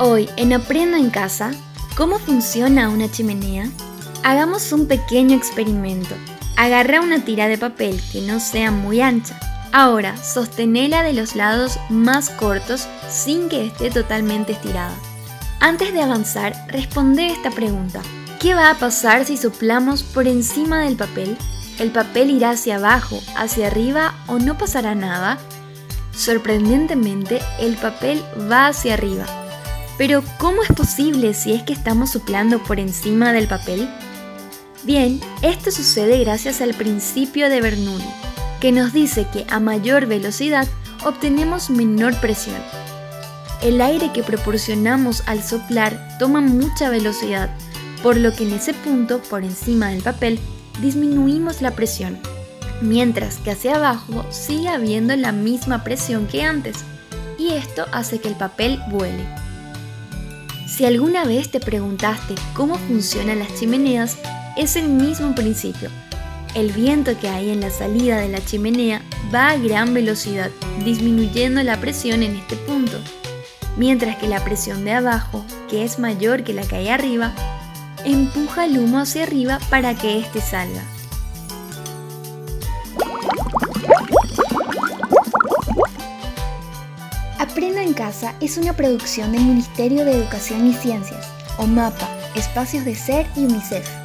Hoy en Aprendo en Casa, ¿cómo funciona una chimenea? Hagamos un pequeño experimento. Agarra una tira de papel que no sea muy ancha. Ahora, sostenela de los lados más cortos sin que esté totalmente estirada. Antes de avanzar, responde esta pregunta. ¿Qué va a pasar si soplamos por encima del papel? ¿El papel irá hacia abajo, hacia arriba o no pasará nada? Sorprendentemente, el papel va hacia arriba. Pero ¿cómo es posible si es que estamos soplando por encima del papel? Bien, esto sucede gracias al principio de Bernoulli, que nos dice que a mayor velocidad obtenemos menor presión. El aire que proporcionamos al soplar toma mucha velocidad, por lo que en ese punto, por encima del papel, disminuimos la presión, mientras que hacia abajo sigue habiendo la misma presión que antes, y esto hace que el papel vuele. Si alguna vez te preguntaste cómo funcionan las chimeneas, es el mismo principio. El viento que hay en la salida de la chimenea va a gran velocidad, disminuyendo la presión en este punto, mientras que la presión de abajo, que es mayor que la que hay arriba, empuja el humo hacia arriba para que éste salga. Casa es una producción del Ministerio de Educación y Ciencias, o MAPA, Espacios de Ser y UNICEF.